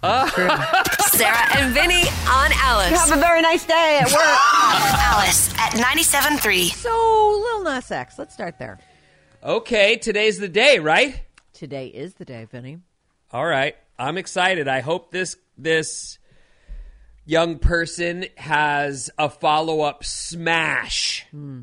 Sarah and Vinnie on Alice. Have a very nice day at work. Alice at 97.3. so, Lil Nas X, let's start there. Okay, today's the day, right? Today is the day, Vinnie. All right. I'm excited. I hope this this young person has a follow-up smash. Hmm.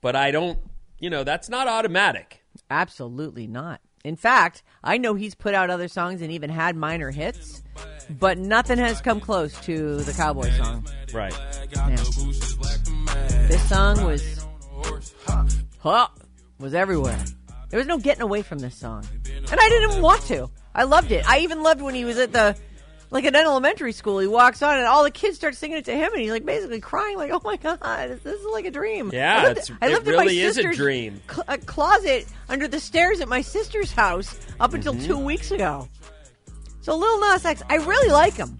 But I don't, you know, that's not automatic. Absolutely not. In fact, I know he's put out other songs and even had minor hits, but nothing has come close to the Cowboy song. Right. Yeah. This song was huh, was everywhere. There was no getting away from this song, and I didn't want to. I loved it. I even loved when he was at the like at an elementary school. He walks on, and all the kids start singing it to him, and he's like basically crying, like, "Oh my god, this is like a dream." Yeah, I lived, it's- I it lived in my really is a sister's dream. cl- a closet under the stairs at my sister's house up until Mm-hmm. two weeks ago. So Lil Nas X, I really like him.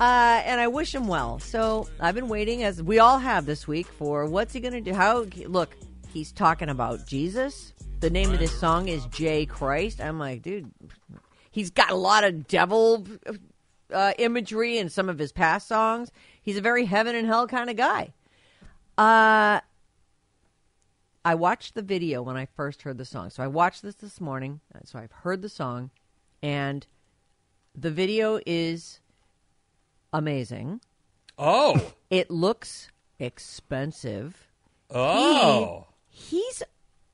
Uh, and I wish him well. So I've been waiting, as we all have this week, for what's he going to do? How look? He's talking about Jesus. The name of this song is J Christ. I'm like, dude, he's got a lot of devil uh, imagery in some of his past songs. He's a very heaven and hell kind of guy. Uh, I watched the video when I first heard the song. So I watched this this morning. So I've heard the song, and the video is amazing. Oh. It looks expensive. Oh. He's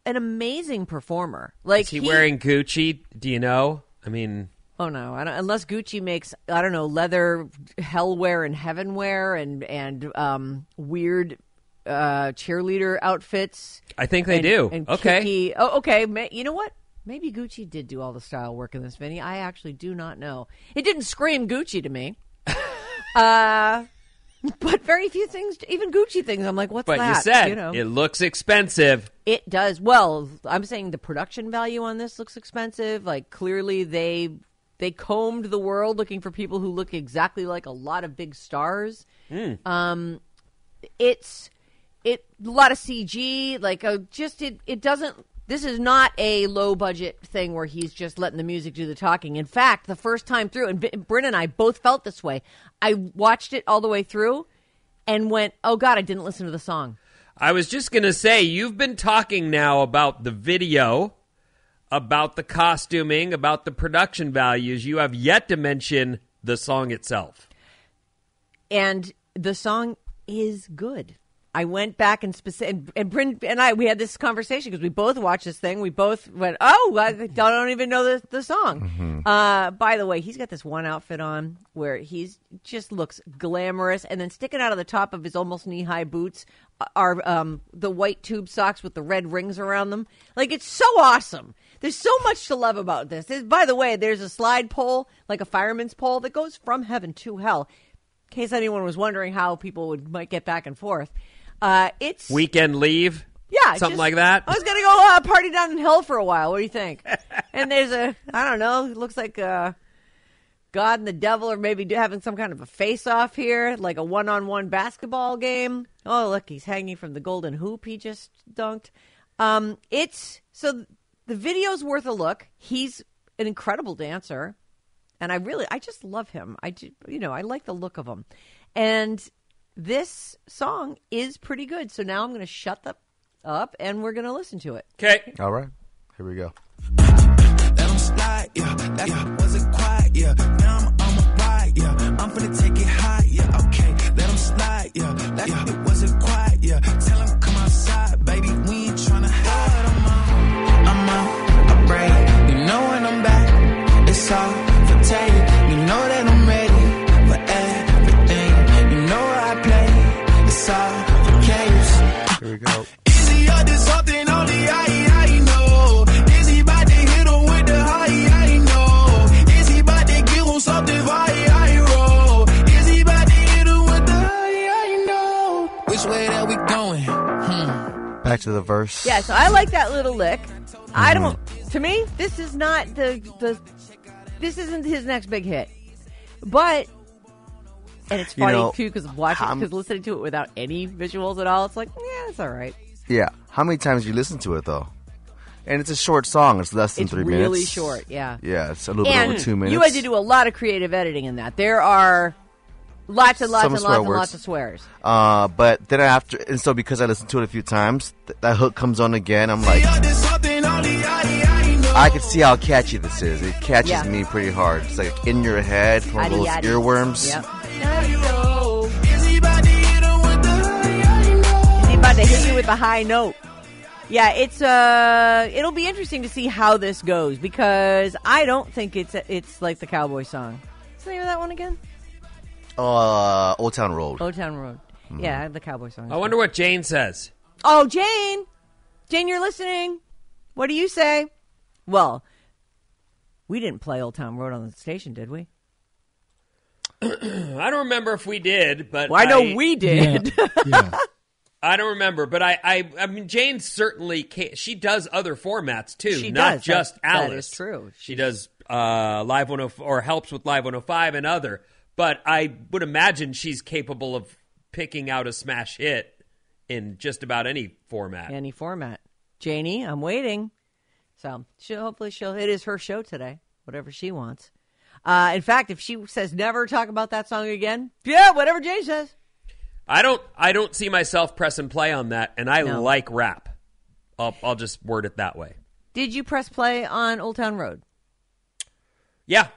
an amazing performer. Like Is he, wearing Gucci? Do you know? I mean, Oh no! I don't, unless Gucci makes I don't know leather hellwear and heavenwear and and um, weird uh, cheerleader outfits. I think they and- do. and okay. kicky- Oh, okay. You know what? Maybe Gucci did do all the style work in this, Vinnie. I actually do not know. It didn't scream Gucci to me. uh, but very few things, even Gucci things. I'm like, what's But that? you said know? it looks expensive. It does. Well, I'm saying the production value on this looks expensive. Like clearly they they combed the world looking for people who look exactly like a lot of big stars. Um it's it a lot of CG, like uh, just it it doesn't this is not a low budget thing where he's just letting the music do the talking. In fact, the first time through, and B- Bryn and I both felt this way. I watched it all the way through and went, "Oh God, I didn't listen to the song." I was just going to say, you've been talking now about the video, about the costuming, about the production values. You have yet to mention the song itself. and the song is good. I went back and specific, and, and Bryn and I we had this conversation because we both watched this thing. We both went, "Oh, I don't even know the the song." Uh, by the way, he's got this one outfit on where he's just looks glamorous, and then sticking out of the top of his almost knee high boots are um, the white tube socks with the red rings around them. Like it's so awesome. There's so much to love about this. By the way, there's a slide pole, like a fireman's pole, that goes from heaven to hell in case anyone was wondering how people would might get back and forth. Uh, it's Weekend leave? yeah, Something just- like that? I was gonna go uh, party down in hell for a while. What do you think? and there's a I don't know. It looks like uh, God and the devil are maybe having some kind of a face off here, like a one on one basketball game. Oh, look, he's hanging from the golden hoop he just dunked. Um, it's so the video's worth a look. He's an incredible dancer and I really, I just love him. I, ju- you know, I like the look of him, and this song is pretty good. So now I'm going to shut the up, and we're going to listen to it. Okay. All right. Here we go. Slide, yeah. That yeah. wasn't quiet, yeah. Now I'm on a ride, yeah. I'm finna take it high, yeah. Okay, let 'em slide, yeah. That yeah. it wasn't quiet, yeah. Tell 'em all for take. You know that I'm ready for everything. You know I play, it's all for caves. Here we go. Is he up to something only I, I know? Is he about to hit him with the high, I know? Is he about to give him something I, I roll? Is he about to hit him with the high, I know? Which way that we going? Hmm. Back to the verse. Yeah, so I like that little lick. I Mm-hmm. don't. To me, this is not the the. This isn't his next big hit, but. And it's You funny know, too because watching because listening to it without any visuals at all, it's like yeah, it's all right. Yeah. How many times you listen to it though? And it's a short song. It's less than It's three really minutes. Really short, yeah. Yeah, it's a little bit over two minutes. you had to do a lot of creative editing in that. There are lots and lots Some and lots and words. lots of swears. Uh, but then after, and so because I listened to it a few times, th- that hook comes on again. I'm like, I can see how catchy this is. It catches Yeah. me pretty hard. It's like in your head, one of those yaddy. earworms. Yep. Is he about to hit him with the high, I know? He's about to hit you with the high note. Yeah, it's uh, it'll be interesting to see how this goes because I don't think it's it's like the cowboy song. What's the name of that one again? Uh, Old Town Road. Old Town Road. Mm-hmm. Yeah, the cowboy song. I wonder what Jane says. Oh, Jane, Jane, you're listening. What do you say? Well, we didn't play Old Town Road on the station, did we? I don't remember if we did, but Well, I know we did. Yeah. I don't remember, but I, I, I mean, Jane certainly can, she does other formats too, She not does. just That- that Alice. is true. She does uh, live 104 or helps with live 105 and other. But I would imagine she's capable of picking out a smash hit in just about any format. Any format. Janie, I'm waiting. So she'll hopefully she'll it is her show today, whatever she wants. Uh, in fact, if she says never talk about that song again, yeah, whatever Jane says. I don't, I don't see myself press and play on that, and I No. like rap. I'll, I'll just word it that way. Did you press play on Old Town Road? Yeah,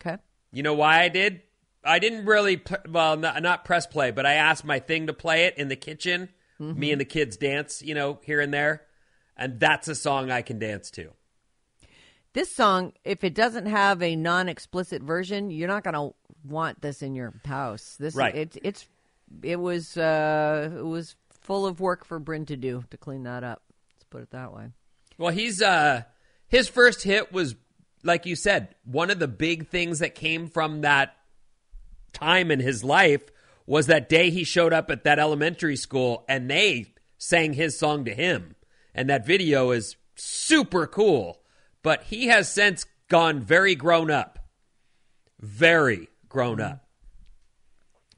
Okay. You know why I did? I didn't really, well, not, not press play, but I asked my thing to play it in the kitchen. Me and the kids dance, you know, here and there. And that's a song I can dance to. This song, if it doesn't have a non-explicit version, you're not going to want this in your house. This Right. it, it's it was uh, it was full of work for Bryn to do to clean that up. Let's put it that way. Well, he's, uh, his first hit was, like you said, one of the big things that came from that time in his life was that day he showed up at that elementary school and they sang his song to him. And that video is super cool. But he has since gone very grown up. Very grown up.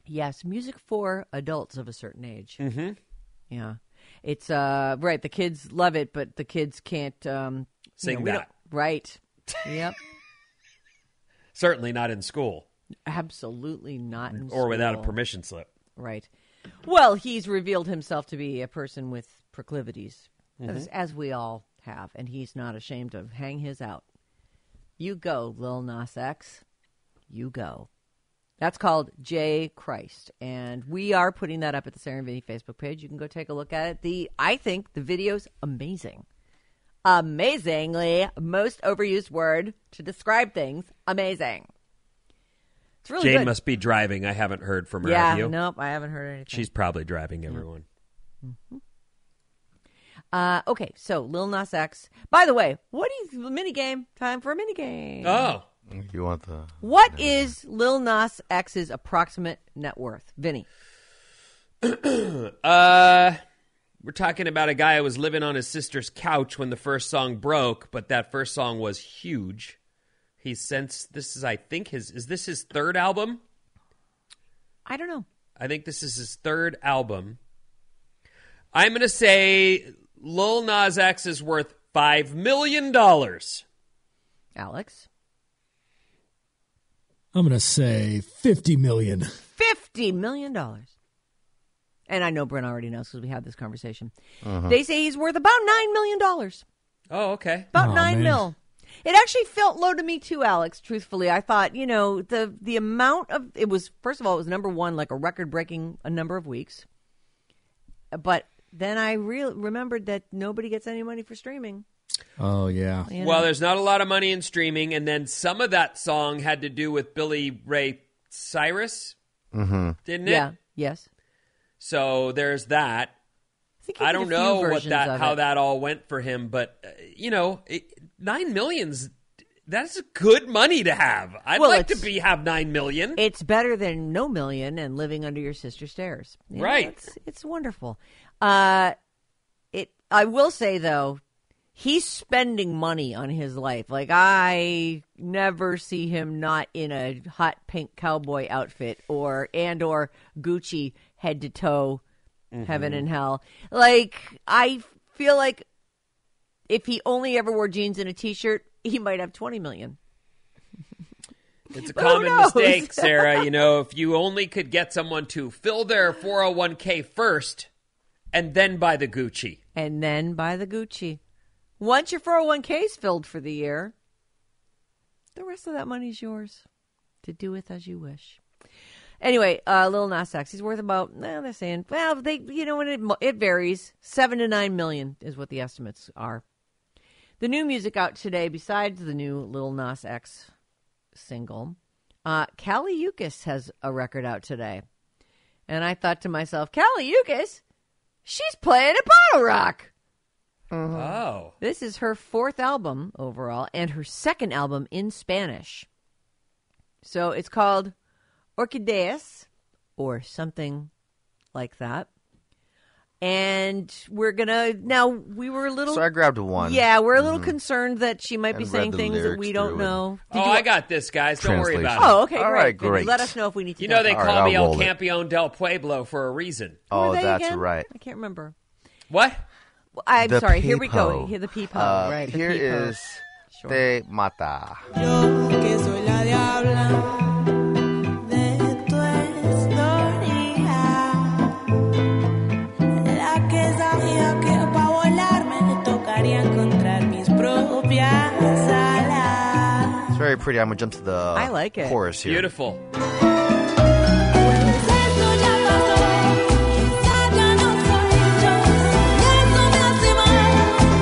Yes, music for adults of a certain age. Mm-hmm. Yeah, it's uh right. The kids love it, but the kids can't um, you Sing know, that. Right. Yep. Certainly not in school Absolutely not. In or without a permission slip. Right. Well, he's revealed himself to be a person with proclivities, Mm-hmm. as, as we all have, and he's not ashamed to hang his out. You go, Lil Nas X. You go. That's called J Christ, and we are putting that up at the and Facebook page. You can go take a look at it. The I think the video's amazing, amazingly most overused word to describe things. Amazing. It's really Jane good. must be driving. I haven't heard from her. yeah, have you? nope, I haven't heard anything. She's probably driving everyone. Uh, okay, so Lil Nas X. By the way, what is mini game? Time for a mini game. Oh, You want the? What is Lil Nas X's approximate net worth, Vinnie? Uh, we're talking about a guy who was living on his sister's couch when the first song broke, but that first song was huge. He's since this is, I think, his is this his third album? I don't know. I think this is his third album. I'm gonna say Lil Nas X is worth five million dollars. Alex, I'm going to say 50 million. fifty million dollars. and I know Brent already knows because we had this conversation. Uh-huh. They say he's worth about nine million dollars. Oh, okay. About Aw, nine man. mil. It actually felt low to me too, Alex. Truthfully, I thought you know the the amount of it was first of all it was number one like a record breaking a number of weeks, but then I real remembered that nobody gets any money for streaming. Oh yeah. you Well, there's not a lot of money in streaming, and then some of that song had to do with Billy Ray Cyrus, Mm-hmm. didn't it? yeah, yes. So there's that. I, think I don't know what that how it. that all went for him, but uh, you know, it, nine millions. That's good money to have. I'd Well, like to be have nine million. It's better than no million and living under your sister's stairs. You know, Right. It's, it's wonderful. Uh, it. I will say though, he's spending money on his life. Like I never see him not in a hot pink cowboy outfit or and or Gucci head to toe, heaven and hell. Like I feel like if he only ever wore jeans and a t-shirt, he might have twenty million. It's a But common mistake, Sarah. You know, if you only could get someone to fill their 401k first and then buy the Gucci. and then buy the Gucci. Once your 401k is filled for the year, the rest of that money's yours to do with as you wish. Anyway, uh, Lil Nas X, he's worth about, well, they're saying, well, they, you know, and it, it varies. Seven to nine million is what the estimates are. The new music out today, besides the new Lil Nas X single, uh, Kali Uchis has a record out today. And I thought to myself, Kali Uchis, she's playing a bottle rock. Oh. This is her fourth album overall and her second album in Spanish. So it's called Orquídeas or something like that. And we're going to now we were a little So I grabbed one. Yeah, we're a little concerned that she might be saying things that we don't know. Did Oh, you- I got this, guys. Don't worry about it. Oh, okay, All great. right, great. Let us know if we need to You know they. All call right, me I'll El roll it. Campeon del Pueblo for a reason. Oh, that's again? right. I can't remember. What? Well, I'm The sorry. Here we go. Here the peepo. Uh, right. the Here peepo. is Sure. Te Mata. Pretty. I'm gonna jump to the I like it. chorus here. Beautiful. Esto ya pasó, quizá ya no soy yo. Eso me hace mal,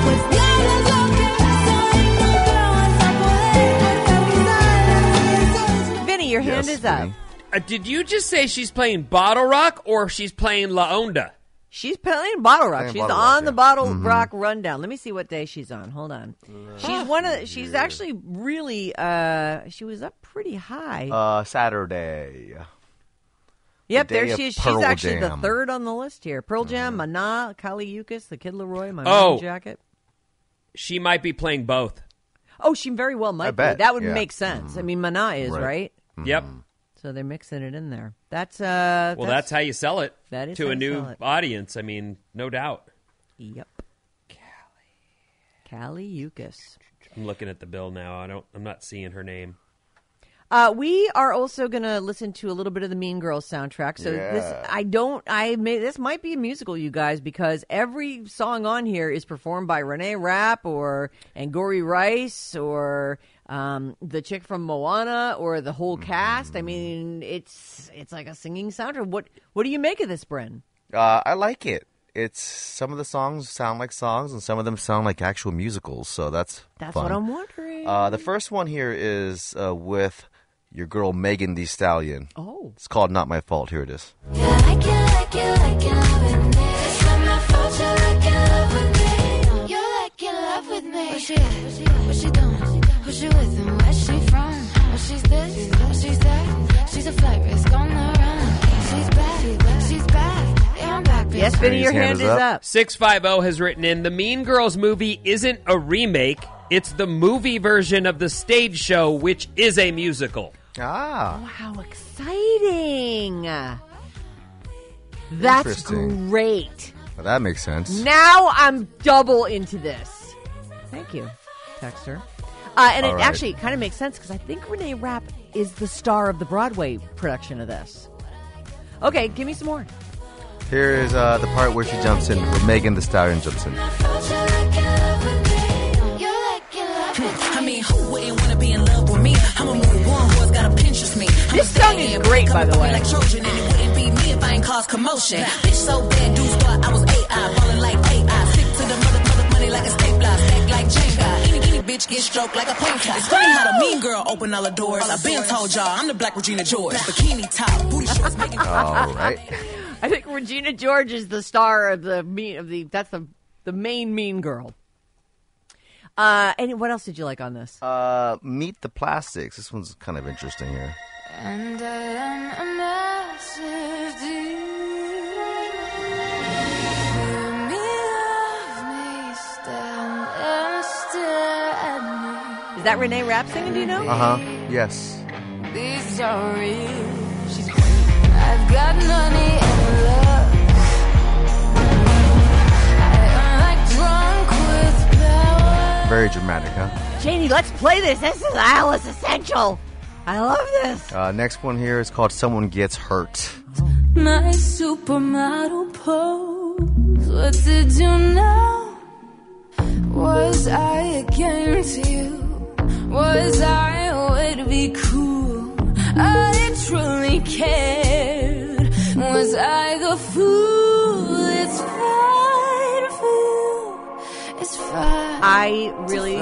pues diablo es lo que soy. Nunca vas a poder cortar mis alas. Eso es Vinnie, your hand Yes, is up. Vinnie. Uh, did you just say she's playing Bottle Rock or she's playing La Onda? She's playing Bottle Rock. Playing she's Bottle on Rock, the yeah. Bottle Mhm. Rock rundown. Let me see what day she's on. Hold on. She's one of the, she's actually really uh she was up pretty high. Uh, Saturday. yep, the there of she is. She's Pearl actually the third on the list here. Pearl Jam, Mana, Kali Uchis, the Kid LAROI, my Oh. Morning Jacket. She might be playing both. Oh, she very well might be. bet, That would yeah. make sense. I mean, Mana is right. Right. Yep. So they're mixing it in there. That's uh Well, that's, how you sell it that is to a new audience. I mean, no doubt. Yep. Kali Uchis. I'm looking at the bill now. I don't. I'm not seeing her name. Uh, we are also going to listen to a little bit of the Mean Girls soundtrack. So this, I don't, I may, this might be a musical, you guys, because every song on here is performed by Renee Rapp or Angourie Rice or um, the chick from Moana or the whole cast. I mean, it's it's like a singing soundtrack. What what do you make of this, Bryn? Uh, I like it. It's some of the songs sound like songs, and some of them sound like actual musicals. So that's That's fun. what I'm wondering. Uh, the first one here is uh, with your girl Megan Thee Stallion. oh, It's called "Not My Fault." Here it is. Yes, Vinnie, your hand, hand is is up. up. Six five zero has written in the Mean Girls movie isn't a remake. It's the movie version of the stage show, which is a musical. Ah, How exciting! That's great. well, that makes sense. Now I'm double into this. Thank you, Texter. Uh, and it All right. actually kind of makes sense because I think Renee Rapp is the star of the Broadway production of this. Okay, give me some more. Here is uh, the part where she jumps in, where Megan Thee Stallion jumps in. I mean, who wouldn't want to be in love with me? I'm a move on, boys gotta Pinterest me. This song is great, by the way. Like Trojan, and it wouldn't be me if I ain't cause commotion. Bitch so bad, dudes thought I was AI, falling like AI. Stick to the mother, mother money like a stapler, stack like Jenga. Any, any bitch get stroked like a painter. It's funny how the mean girl open all the doors. I've been told y'all I'm the black Regina George. Bikini top, booty shorts, making All right. I think Regina George is the star of the mean of the that's the the main mean girl. Uh, and what else did you like on this? Uh, Meet the Plastics. This one's kind of interesting here. And I am a massive that Renee Rapp singing? Do you know? Uh huh. Yes. me. These are real. She's I've got money and love. I am like drunk with power. Very dramatic, huh? Janie, let's play this. This is Alice Essential. I love this. Uh, next one here is called Someone Gets Hurt. My supermodel pose. What did you know? Was I a game to you? Was I way to be cool? I truly cared. Was I the fool? It's fine for you. It's fine. I really.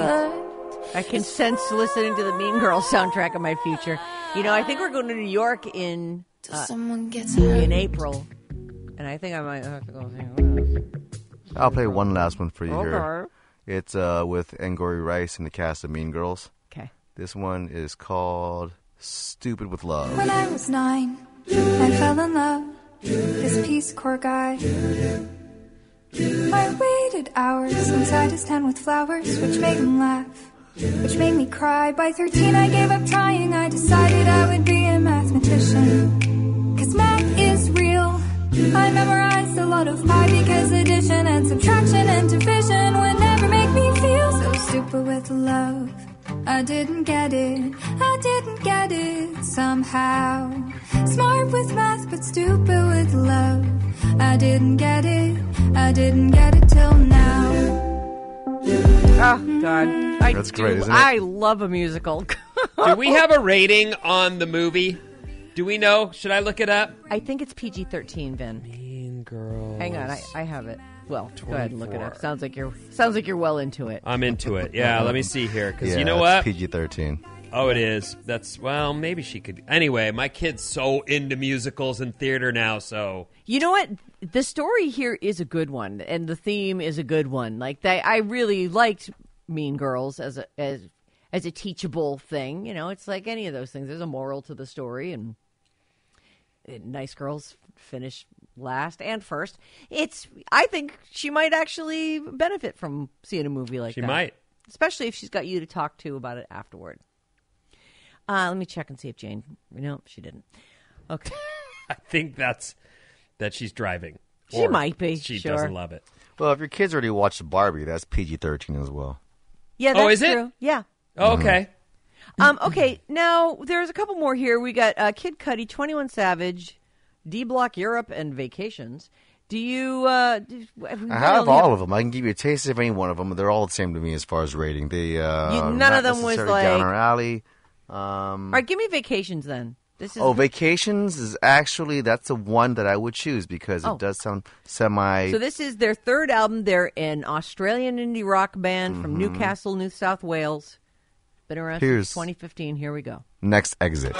I can sense listening to the Mean Girls soundtrack of my future. You know, I think we're going to New York in uh, someone gets hurt. in April, and I think I might have to go see this. I'll play one last one for you here. It's uh, with Angourie Rice and the cast of Mean Girls. This one is called Stupid with Love. When I was nine, I fell in love with this Peace Corps guy. I waited hours inside his tent with flowers, which made him laugh, which made me cry. By 13, I gave up trying. I decided I would be a mathematician. Cause math is real. I memorized a lot of pi because addition and subtraction and division would never make me feel so stupid with love. I didn't get it, I didn't get it somehow. Smart with math, but stupid with love. I didn't get it, I didn't get it till now. Oh God, I That's do- great, isn't it? I love a musical. Do we have a rating on the movie? Do we know? Should I look it up? I think it's PG thirteen, Vin. Mean Girls. Hang on, I, I have it. Well, go ahead and look it up. Sounds like you're sounds like you're well into it. I'm into it. Yeah, let me see here. Because Yeah, you know what? PG 13. Oh, it is. That's well, maybe she could. Anyway, my kid's so into musicals and theater now. So You know what? The story here is a good one, and the theme is a good one. Like they, I really liked Mean Girls as a as as a teachable thing. You know, it's like any of those things. There's a moral to the story, and, and nice girls finish last and first. It's. I think she might actually benefit from seeing a movie like she that. She might. especially if she's got you to talk to about it afterward. Uh, let me check and see if Jane. No, she didn't. Okay. I think that's that she's driving. She Or might be, She sure. doesn't love it. Well, if your kids already watched Barbie, that's PG 13 as well. Yeah, that's Oh, is it? Yeah. Oh, okay. Um, okay, now there's a couple more here. We got uh, Kid Cudi, 21 Savage, D Block Europe, and Vacations. Do you? Uh, do, I have all of them. I can give you a taste of any one of them. They're all the same to me as far as rating. They uh, You- none of them was necessarily down like- our alley. Um, All right, give me Vacations then. This is oh, Vacations is actually that's the one that I would choose because Oh. it does sound semi. so. This is their third album. They're an Australian indie rock band Mm-hmm. from Newcastle, New South Wales. Been around Here's- since 2015. Here we go. next exit.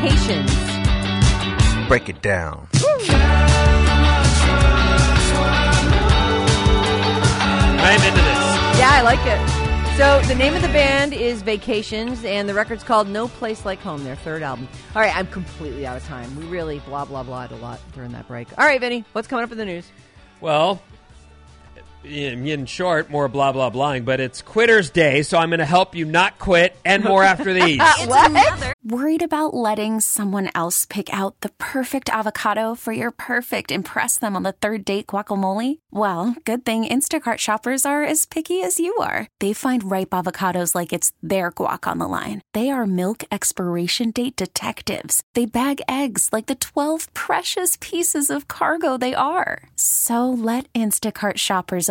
This. Break it down. I'm into this. Yeah, I like it. So the name of the band is Vacations, and the record's called No Place Like Home. Their third album. All right, I'm completely out of time. We really blah blah blah a lot during that break. All right, Vinnie, what's coming up in the news? Well, in, in short, more blah blah blahing, but it's Quitter's Day, so I'm going to help you not quit and more after these. what? Worried about letting someone else pick out the perfect avocado for your perfect impress them on the third date guacamole? Well, good thing Instacart shoppers are as picky as you are. They find ripe avocados like it's their guac on the line. They are milk expiration date detectives. They bag eggs like the 12 precious pieces of cargo they are. So let Instacart shoppers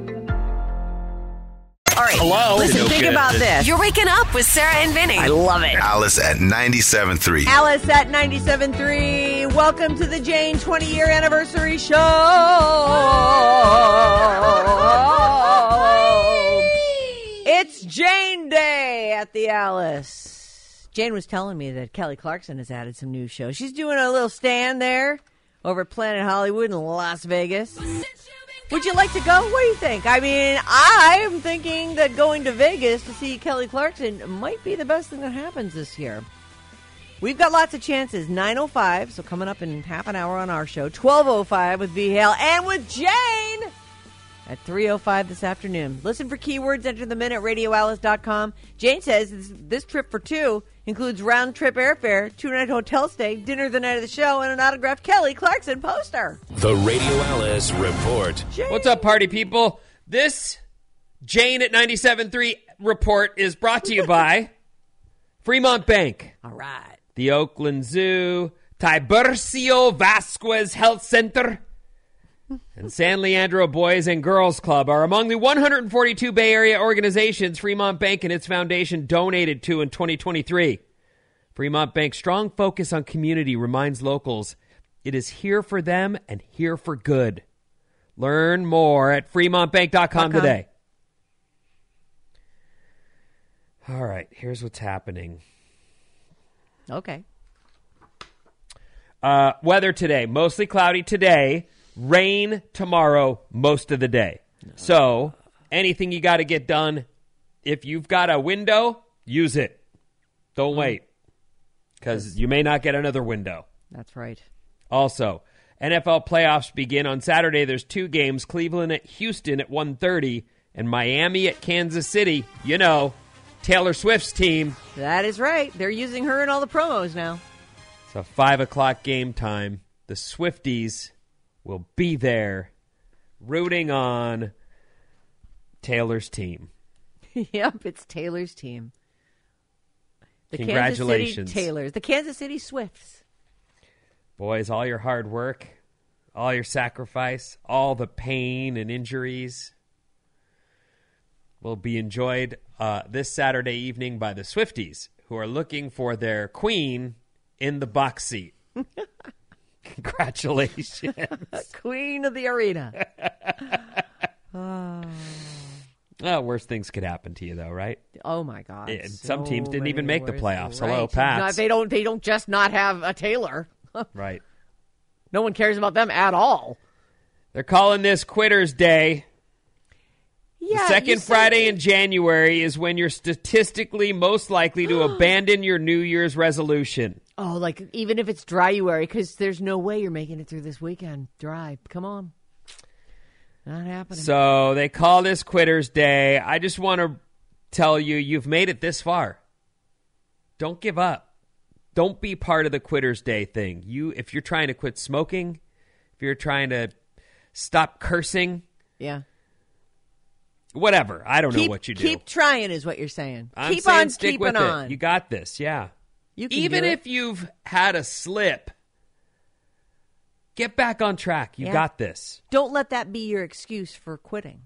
All right. Hello. Listen, No think good. about this. You're waking up with Sarah and Vinnie. I love it. Alice at 97.3. Alice at 97.3. Welcome to the Jane 20 year anniversary show. It's Jane Day at the Alice. Jane was telling me that Kelly Clarkson has added some new shows. She's doing a little stand there over at Planet Hollywood in Las Vegas. Would you like to go? What do you think? I mean, I'm thinking that going to Vegas to see Kelly Clarkson might be the best thing that happens this year. We've got lots of chances. 9.05, so coming up in half an hour on our show. 12.05 with V Hale and with Jane at 3.05 this afternoon. Listen for keywords, enter them in at radioalice.com. Jane says this trip for two includes round trip airfare, two night hotel stay, dinner the night of the show, and an autographed Kelly Clarkson poster. The Radio Alice Report. What's up, party people? This Jane at 97.3 report is brought to you by Fremont Bank, All right. the Oakland Zoo, Tiburcio Vasquez Health Center, and San Leandro Boys and Girls Club are among the 142 Bay Area organizations Fremont Bank and its foundation donated to in 2023. Fremont Bank's strong focus on community reminds locals it is here for them and here for good. Learn more at fremontbank.com today. All right, here's what's happening. Okay. Uh, weather today, mostly cloudy today, rain tomorrow, most of the day. So, anything you got to get done, if you've got a window, use it. Don't mm-hmm. wait because you may not get another window. That's right. Also, NFL playoffs begin on Saturday. There's two games: Cleveland at Houston at 1:30 and Miami at Kansas City. You know, Taylor Swift's team. That is right. They're using her in all the promos now. It's a five o'clock game time. The Swifties will be there, rooting on Taylor's team. yep, it's Taylor's team. The Congratulations. Kansas City Taylors. The Kansas City Swifts. Boys, all your hard work, all your sacrifice, all the pain and injuries will be enjoyed uh, this Saturday evening by the Swifties, who are looking for their queen in the box seat. Congratulations. Queen of the arena. Oh, well, worse things could happen to you, though, right? Oh my God! And so some teams didn't even make the playoffs. Hello, right. Pats. Not- they don't. They don't just not have a Taylor. Right. no one cares about them at all. They're calling this Quitters Day. Yeah, the second Friday in January is when you're statistically most likely to abandon your New Year's resolution. Oh, like even if it's dryuary, because there's no way you're making it through this weekend dry. Come on, not happening. So they call this Quitters Day. I just want to tell you, you've made it this far. Don't give up. Don't be part of the Quitters Day thing. You, if you're trying to quit smoking, if you're trying to stop cursing, yeah, whatever. I don't keep, know what you do. Keep trying, is what you're saying. I'm keep saying on stick keeping with on. it. You got this. Yeah. Even if you've had a slip, get back on track. You Yeah. got this. Don't let that be your excuse for quitting.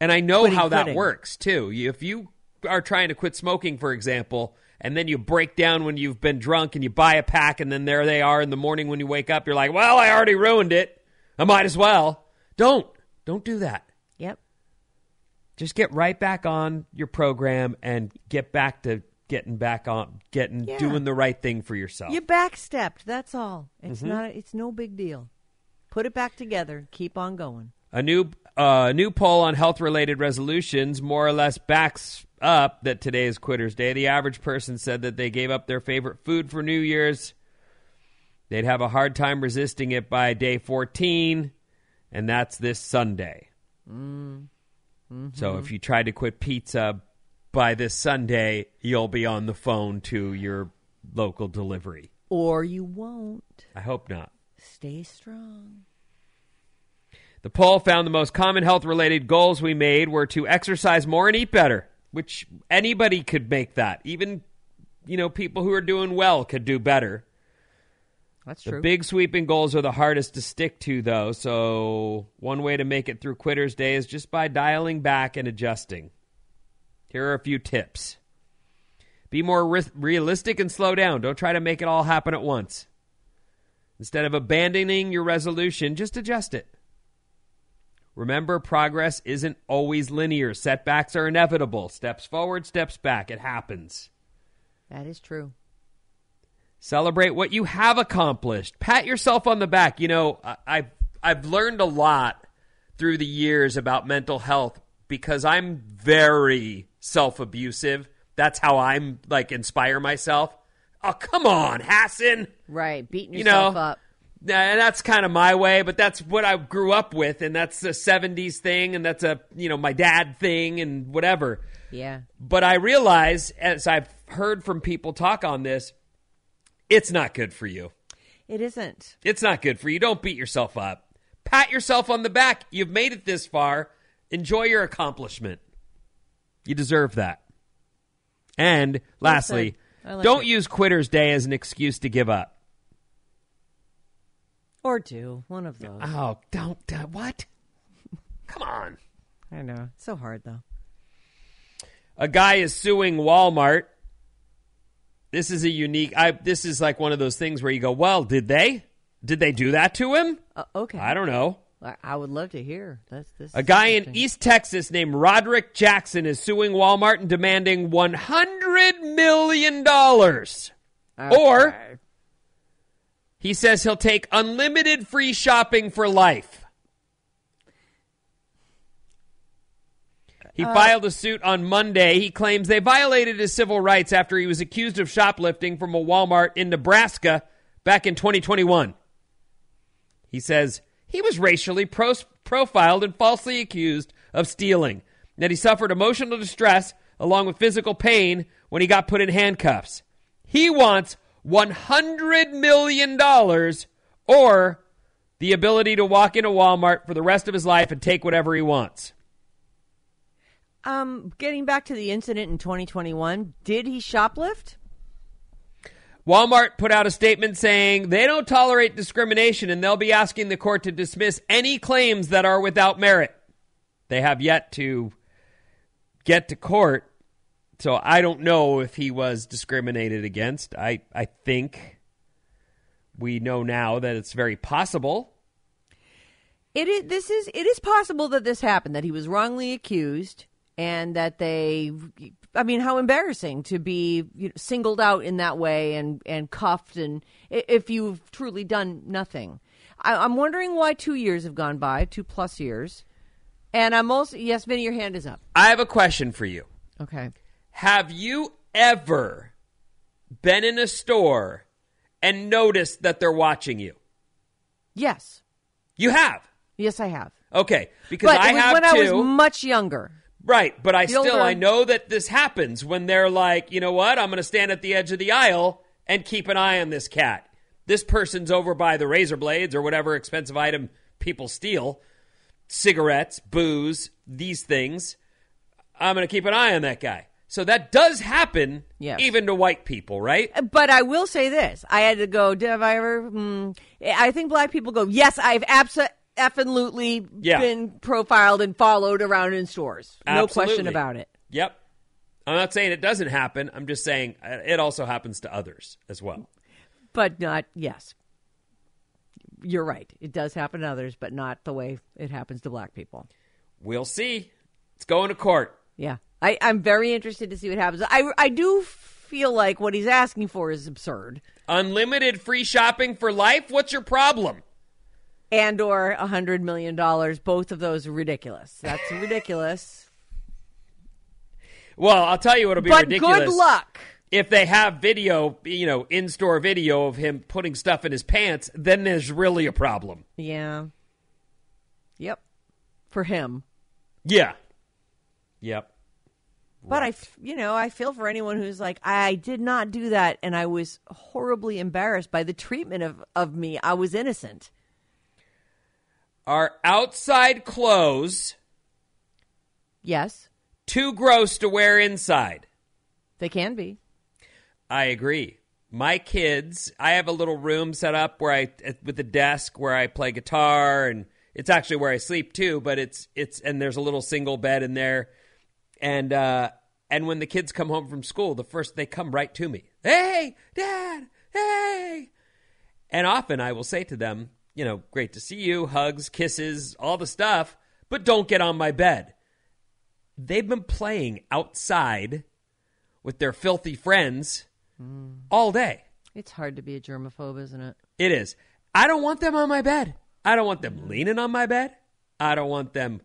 And I know Quitting, how that quitting. works too. If you are trying to quit smoking, for example, and then you break down when you've been drunk and you buy a pack, and then there they are in the morning when you wake up, you're like, well, I already ruined it. I might as well. Don't. Don't do that. Yep. Just get right back on your program and get back to getting back on, getting, Yeah. doing the right thing for yourself. You backstepped. That's all. It's Mhm. not. It's no big deal. Put it back together. Keep on going. A new uh, new poll on health related resolutions more or less backs up that today is Quitters Day. The average person said that they gave up their favorite food for New Year's. They'd have a hard time resisting it by day 14, and that's this Sunday. Mm. So if you tried to quit pizza by this Sunday, you'll be on the phone to your local delivery. Or you won't. I hope not. Stay strong. The poll found the most common health related goals we made were to exercise more and eat better, which anybody could make that. Even, you know, people who are doing well could do better. That's The true. big sweeping goals are the hardest to stick to, though. So, one way to make it through Quitter's Day is just by dialing back and adjusting. Here are a few tips be more re- realistic and slow down. Don't try to make it all happen at once. Instead of abandoning your resolution, just adjust it. Remember, progress isn't always linear. Setbacks are inevitable. Steps forward, steps back. It happens. That is true. Celebrate what you have accomplished. Pat yourself on the back. You know, I- I've I've learned a lot through the years about mental health because I'm very self-abusive. That's how I'm like inspire myself. Oh, come on, Hassan. Right. Beating You yourself know, up. And that's kind of my way, but that's what I grew up with, and that's a '70s thing, and that's a you know my dad thing, and whatever. Yeah. But I realize, as I've heard from people talk on this, it's not good for you. It isn't. It's not good for you. Don't beat yourself up. Pat yourself on the back. You've made it this far. Enjoy your accomplishment. You deserve that. And lastly, like don't it. use Quitter's Day as an excuse to give up. Or do one of those. Oh, don't. don't what? Come on. I know. It's so hard though. A guy is suing Walmart. This is a unique. I. This is like one of those things where you go, "Well, did they? Did they do that to him?" Uh, okay. I don't know. I, would love to hear. That's this. A guy in. East Texas named Roderick Jackson is suing Walmart and demanding one hundred million dollars. Or he says he'll take unlimited free shopping for life. He Uh, filed a suit on Monday. He claims they violated his civil rights after he was accused of shoplifting from a Walmart in Nebraska back in 2021. He says he was racially pros- profiled and falsely accused of stealing, that he suffered emotional distress along with physical pain when he got put in handcuffs. He wants $100 million or the ability to walk into Walmart for the rest of his life and take whatever he wants. Um, getting back to the incident in 2021, did he shoplift? Walmart put out a statement saying they don't tolerate discrimination and they'll be asking the court to dismiss any claims that are without merit. They have yet to get to court, so I don't know if he was discriminated against. I, I think we know now that it's very possible. It is. This is. It is possible that this happened. That he was wrongly accused, and that they. I mean, how embarrassing to be you know, singled out in that way and and cuffed, and if you've truly done nothing. I, I'm wondering why two years have gone by, two plus years, and I'm also yes, Vinnie, your hand is up. I have a question for you. Okay. Have you ever been in a store and noticed that they're watching you? Yes. You have. Yes, I have. Okay, because but I it was have when too. I was much younger. Right, but I The still older- I know that this happens when they're like, you know what? I'm going to stand at the edge of the aisle and keep an eye on this cat. This person's over by the razor blades or whatever expensive item people steal, cigarettes, booze, these things. I'm going to keep an eye on that guy. So that does happen Yes. even to white people, right? But I will say this: I had to go. Did have I ever? Hmm, I think black people go. Yes, I've absolutely Yeah. been profiled and followed around in stores. No question about it. Yep. I'm not saying it doesn't happen. I'm just saying uh, it also happens to others as well. But not, yes. You're right. It does happen to others, but not the way it happens to black people. We'll see. It's going to court. Yeah. I, I'm very interested to see what happens. I, I do feel like what he's asking for is absurd. Unlimited free shopping for life? What's your problem? And or a hundred million dollars. Both of those are ridiculous. That's ridiculous. Well, I'll tell you what'll be but ridiculous. good luck. If they have video, you know, in store video of him putting stuff in his pants, then there's really a problem. Yeah. Yep. For him. Yeah. Yep. But I, you know, I feel for anyone who's like, I did not do that, and I was horribly embarrassed by the treatment of, of me. I was innocent. Are outside clothes Yes, too gross to wear inside? they can be. I agree. My kids, I have a little room set up where I with a desk where I play guitar and it's actually where I sleep too, but it's it's and there's a little single bed in there. And uh and when the kids come home from school, the first they come right to me. Hey, dad. Hey. And often I will say to them, you know, great to see you, hugs, kisses, all the stuff, but don't get on my bed. They've been playing outside with their filthy friends hmm. all day. It's hard to be a germaphobe, isn't it? It is. I don't want them on my bed. I don't want them hmm. leaning on my bed. I don't want them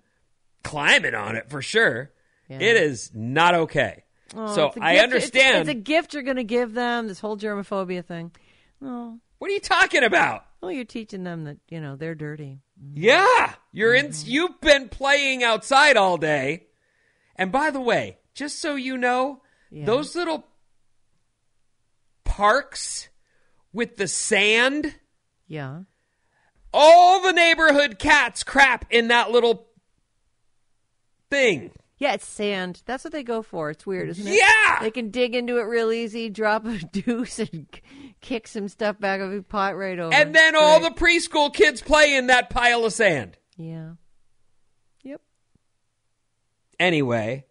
climbing on it for sure. Yeah. It is not okay. Oh, so I understand. It's, it's a gift you're going to give them. This whole germophobia thing. Oh, what are you talking about? Well, you're teaching them that you know they're dirty. Yeah, you're in. Mm-hmm. You've been playing outside all day. And by the way, just so you know, Yeah. those little parks with the sand, Yeah. all the neighborhood cats crap in that little thing. Yeah, it's sand. That's what they go for. It's weird, isn't it? Yeah! They can dig into it real easy, drop a deuce, and kick some stuff back of a pot right over. And then It's all great. the preschool kids play in that pile of sand. Yeah. Yep. Anyway,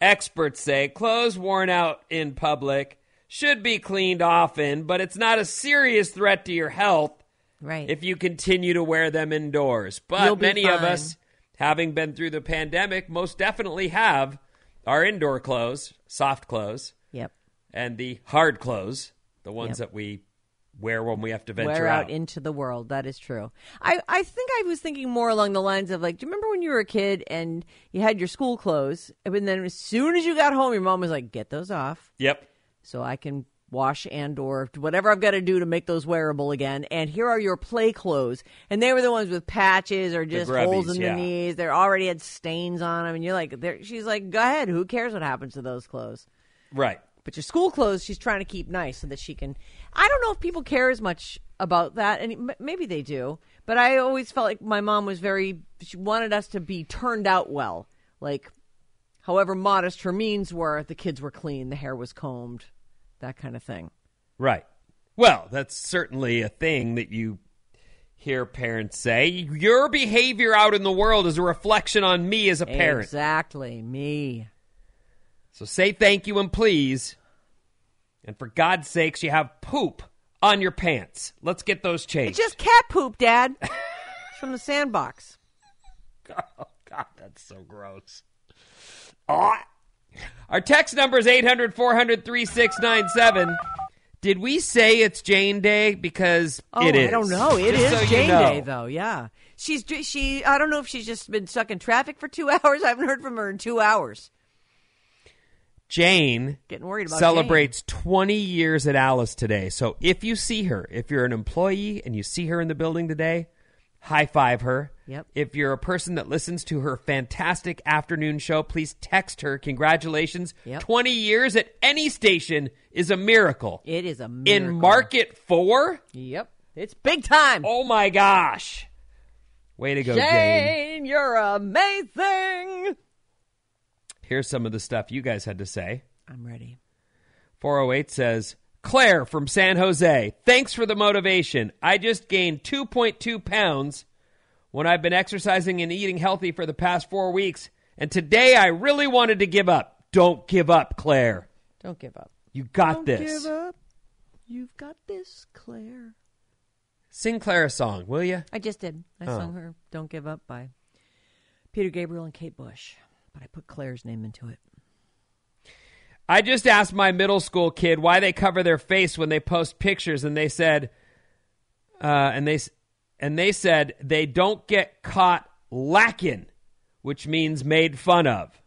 experts say clothes worn out in public should be cleaned often, but it's not a serious threat to your health Right. if you continue to wear them indoors. But many of us, having been through the pandemic, most definitely have our indoor clothes, soft clothes, Yep. and the hard clothes, the ones Yep. that we wear when we have to venture out. out. into the world. That is true. I, I think I was thinking more along the lines of like, do you remember when you were a kid and you had your school clothes, and then as soon as you got home, your mom was like, "Get those off, yep. so I can wash and or whatever I've got to do to make those wearable again." And here are your play clothes, and they were the ones with patches or just holes in yeah. the knees. They already had stains on them, and you're like, she's like, "Go ahead. Who cares what happens to those clothes?" Right. But your school clothes, she's trying to keep nice so that she can. I don't know if people care as much about that, and maybe they do. But I always felt like my mom was very. She wanted us to be turned out well, like however modest her means were. The kids were clean, the hair was combed, that kind of thing. Right. Well, that's certainly a thing that you hear parents say. Your behavior out in the world is a reflection on me as a parent. Exactly, me. So say thank you and please. And for God's sakes, you have poop on your pants. Let's get those changed. It's just cat poop, Dad. from the sandbox. Oh, God, that's so gross. Oh. Our text number is 800 400 3697. Did we say it's Jane Day? Because Oh, it is. I don't know. It is so you Jane know. Day, though. Yeah, she's she. I don't know if she's just been stuck in traffic for two hours. I haven't heard from her in two hours. Jane Getting worried about celebrates 20 years at Alice today. So if you see her, if you're an employee and you see her in the building today, high five her. Yep. If you're a person that listens to her fantastic afternoon show, please text her. Congratulations. Yep. 20 years at any station is a miracle. It is a In. Market 4? Yep, it's big time. Oh my gosh. Way to go, Jane. Jane, you're amazing. Here's some of the stuff you guys had to say. I'm ready. 408 says, Claire from San Jose, thanks for the motivation. I just gained 2.2 pounds when I've been exercising and eating healthy for the past four weeks, and today I really wanted to give up. Don't give up, Claire. Don't give up. You got this. Don't this. give up. You've got this, Claire. Sing Claire a song, will you? I just did. I Oh. sung her "Don't Give Up" by Peter Gabriel and Kate Bush, but I put Claire's name into it. I just asked my middle school kid why they cover their face when they post pictures, and they said, uh, and they and they said they don't get caught lacking, which means made fun of,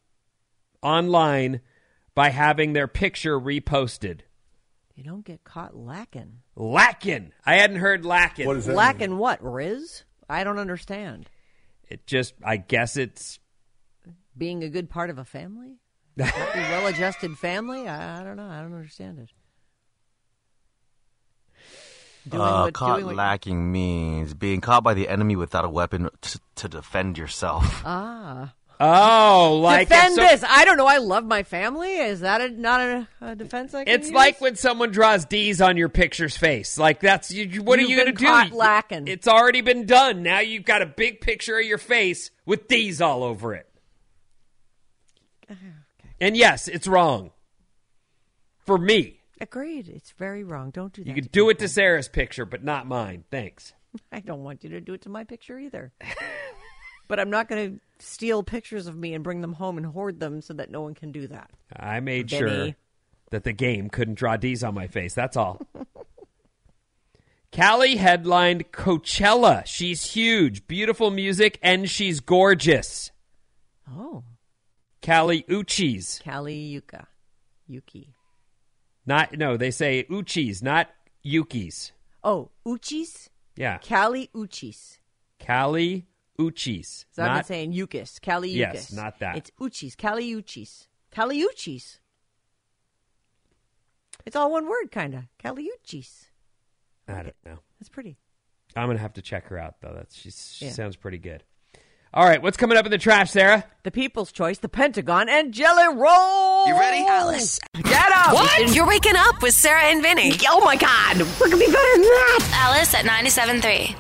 online by having their picture reposted. You don't get caught lacking. Lacking. I hadn't heard lacking. What is Lacking what? Riz? I don't understand. It just. I guess it's. Being a good part of a family, happy, well-adjusted family. I, I don't know. I don't understand it. Doing uh, what- caught doing what- lacking means being caught by the enemy without a weapon t- to defend yourself. Ah. Oh, like defend so- this. I don't know. I love my family. Is that a, not a, a defense? I can It's use? like when someone draws D's on your picture's face. Like that's you, you- what You've are you going to do? lacking. It's already been done. Now you've got a big picture of your face with D's all over it. And yes, it's wrong. For me, Agreed. It's very wrong. Don't do that. you could do it to Sarah's picture, but not mine. Thanks. I don't want you to do it to my picture either. but I'm not going to steal pictures of me and bring them home and hoard them so that no one can do that. I made Benny. sure that the game couldn't draw D's on my face. That's all. Kali headlined Coachella. She's huge, beautiful music, and she's gorgeous. Oh, Kali Uchis. Kali Yuka, Yuki. Not no, they say Uchis, not Yukis. Oh, Uchis, Yeah. Kali Uchis. Kali Uchis. So I've been not, saying Yukis, Kali Yukis. Yes, not that. It's Uchis, Kali Uchis, Kali Uchis. It's all one word, kind of. Kali Uchis. I don't know. That's pretty. I'm gonna have to check her out though. That's she's, she Yeah. sounds pretty good. All right, what's coming up in the trash, Sarah? The People's Choice, the Pentagon, and Jelly Roll. You ready? Alice. Get up. What? You're waking up with Sarah and Vinnie. Oh my God. We're going to be better than that. Alice at 97.3.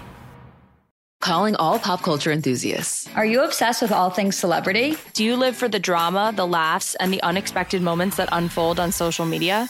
Calling all pop culture enthusiasts. Are you obsessed with all things celebrity? Do you live for the drama, the laughs, and the unexpected moments that unfold on social media?